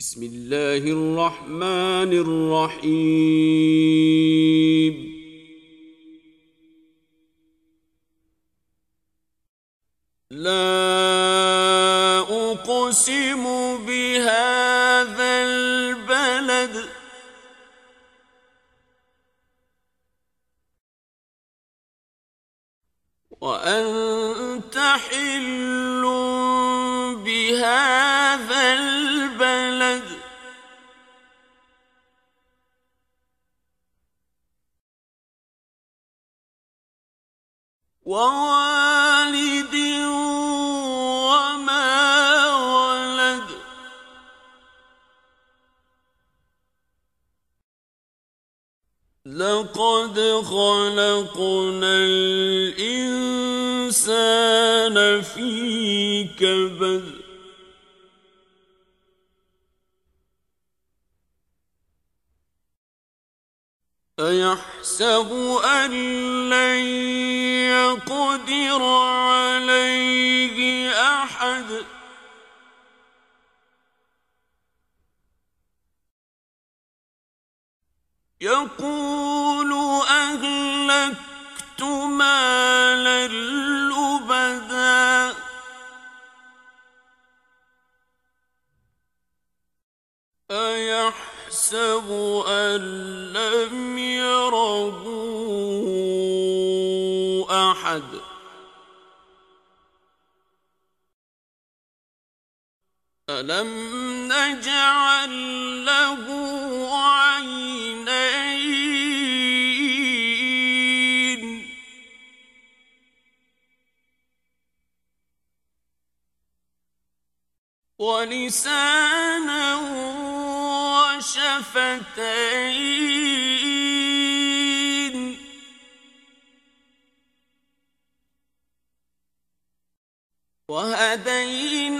بسم الله الرحمن الرحيم. لا أقسم بهذا البلد. وأنت حل بهذا ووالد وما ولد لقد خلقنا الإنسان في كبد أيحسب أن لن يقدر عليه أحد. يقول أهلكت مالا لبدا. أيحسب أن لم يره ألم نجعل له عينين ولسانا وشفتين وهديناه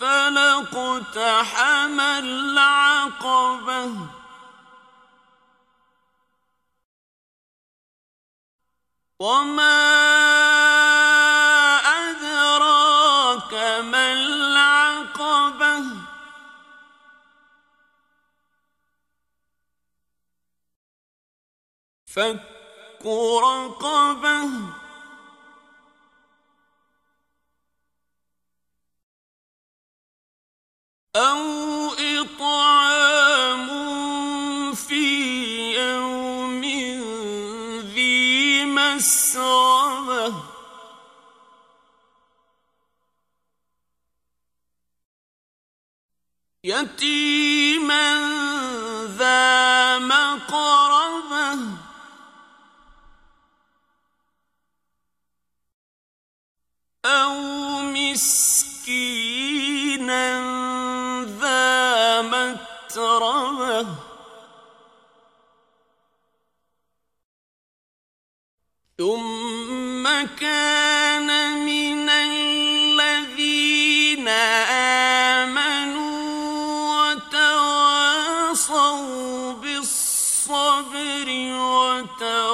فلاقتحم العقبة. وما أدراك ما العقبة. فك رقبة. أو إطعام في يوم ذي مسغبة يتيما ذا مقربة أو مسكينا متربة ثم كان من الذين آمنوا وتواصوا بالصبر وتواصوا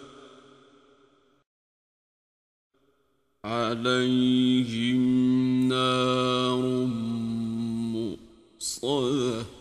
عليهم نار مؤصدة.